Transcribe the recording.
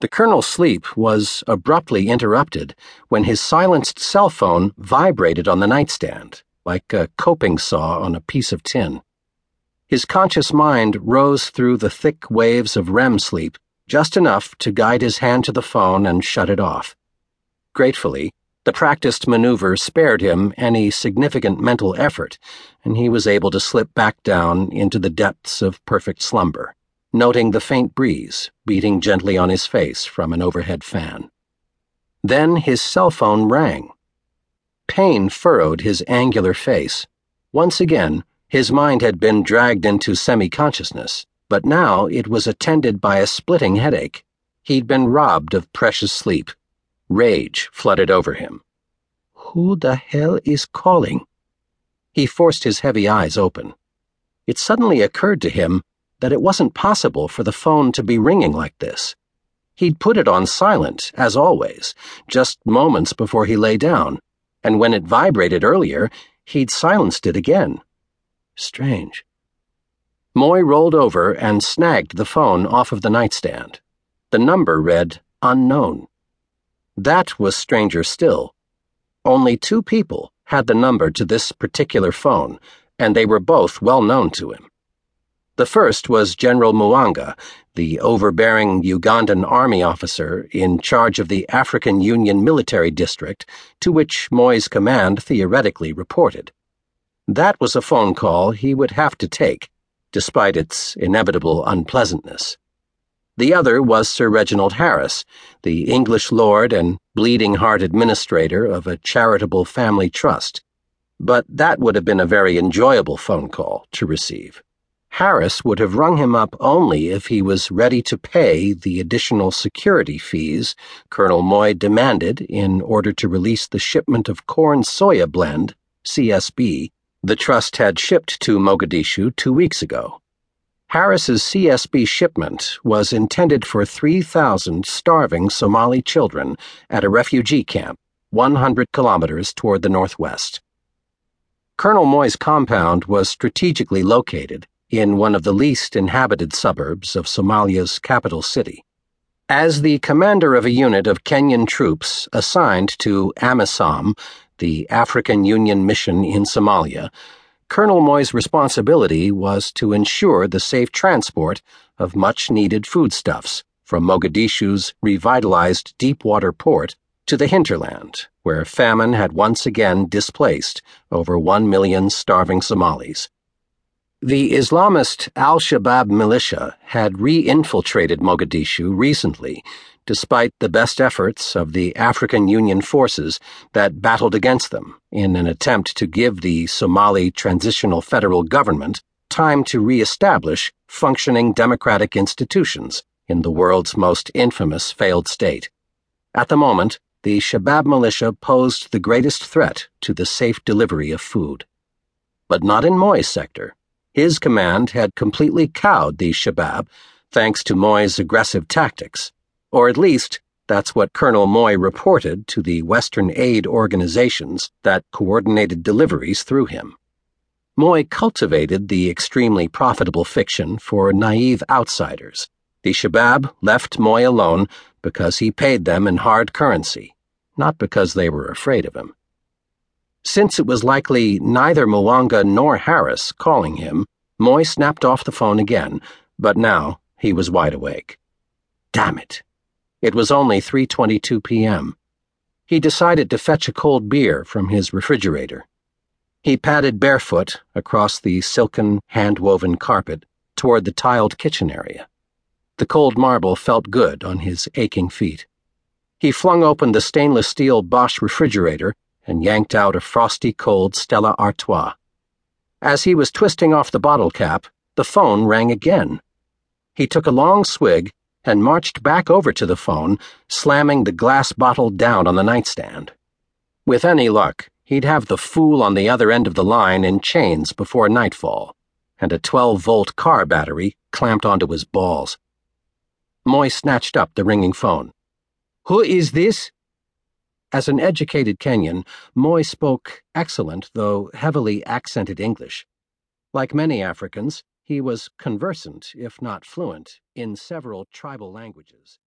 The colonel's sleep was abruptly interrupted when his silenced cell phone vibrated on the nightstand, like a coping saw on a piece of tin. His conscious mind rose through the thick waves of REM sleep just enough to guide his hand to the phone and shut it off. Gratefully, the practiced maneuver spared him any significant mental effort, and he was able to slip back down into the depths of perfect slumber noting the faint breeze beating gently on his face from an overhead fan. Then his cell phone rang. Pain furrowed his angular face. Once again, his mind had been dragged into semi consciousness, but now it was attended by a splitting headache. He'd been robbed of precious sleep. Rage flooded over him. Who the hell is calling? He forced his heavy eyes open. It suddenly occurred to him that it wasn't possible for the phone to be ringing like this. He'd put it on silent, as always, just moments before he lay down, and when it vibrated earlier, he'd silenced it again. Strange. Moy rolled over and snagged the phone off of the nightstand. The number read unknown. That was stranger still. Only two people had the number to this particular phone, and they were both well known to him. The first was General Muwanga, the overbearing Ugandan army officer in charge of the African Union Military District to which Moy's command theoretically reported. That was a phone call he would have to take, despite its inevitable unpleasantness. The other was Sir Reginald Harris, the English lord and bleeding heart administrator of a charitable family trust. But that would have been a very enjoyable phone call to receive. Harris would have rung him up only if he was ready to pay the additional security fees Colonel Moy demanded in order to release the shipment of corn soya blend, CSB, the trust had shipped to Mogadishu two weeks ago. Harris's CSB shipment was intended for 3,000 starving Somali children at a refugee camp 100 kilometers toward the northwest. Colonel Moy's compound was strategically located in one of the least inhabited suburbs of Somalia's capital city. As the commander of a unit of Kenyan troops assigned to AMISOM, the African Union Mission in Somalia, Colonel Moy's responsibility was to ensure the safe transport of much needed foodstuffs from Mogadishu's revitalized deepwater port to the hinterland, where famine had once again displaced over one million starving Somalis. The Islamist al Shabaab militia had re infiltrated Mogadishu recently, despite the best efforts of the African Union forces that battled against them in an attempt to give the Somali Transitional Federal Government time to re establish functioning democratic institutions in the world's most infamous failed state. At the moment, the Shabaab militia posed the greatest threat to the safe delivery of food. But not in Moy's sector. His command had completely cowed the Shabaab thanks to Moy's aggressive tactics, or at least that's what Colonel Moy reported to the Western aid organizations that coordinated deliveries through him. Moy cultivated the extremely profitable fiction for naive outsiders. The Shabaab left Moy alone because he paid them in hard currency, not because they were afraid of him. Since it was likely neither Muwanga nor Harris calling him, Moy snapped off the phone again, but now he was wide awake. Damn it. It was only 3:22 p.m. He decided to fetch a cold beer from his refrigerator. He padded barefoot across the silken, hand-woven carpet toward the tiled kitchen area. The cold marble felt good on his aching feet. He flung open the stainless steel Bosch refrigerator and yanked out a frosty cold Stella Artois. As he was twisting off the bottle cap, the phone rang again. He took a long swig and marched back over to the phone, slamming the glass bottle down on the nightstand. With any luck, he'd have the fool on the other end of the line in chains before nightfall, and a 12 volt car battery clamped onto his balls. Moy snatched up the ringing phone. Who is this? As an educated Kenyan, Moy spoke excellent, though heavily accented English. Like many Africans, he was conversant, if not fluent, in several tribal languages.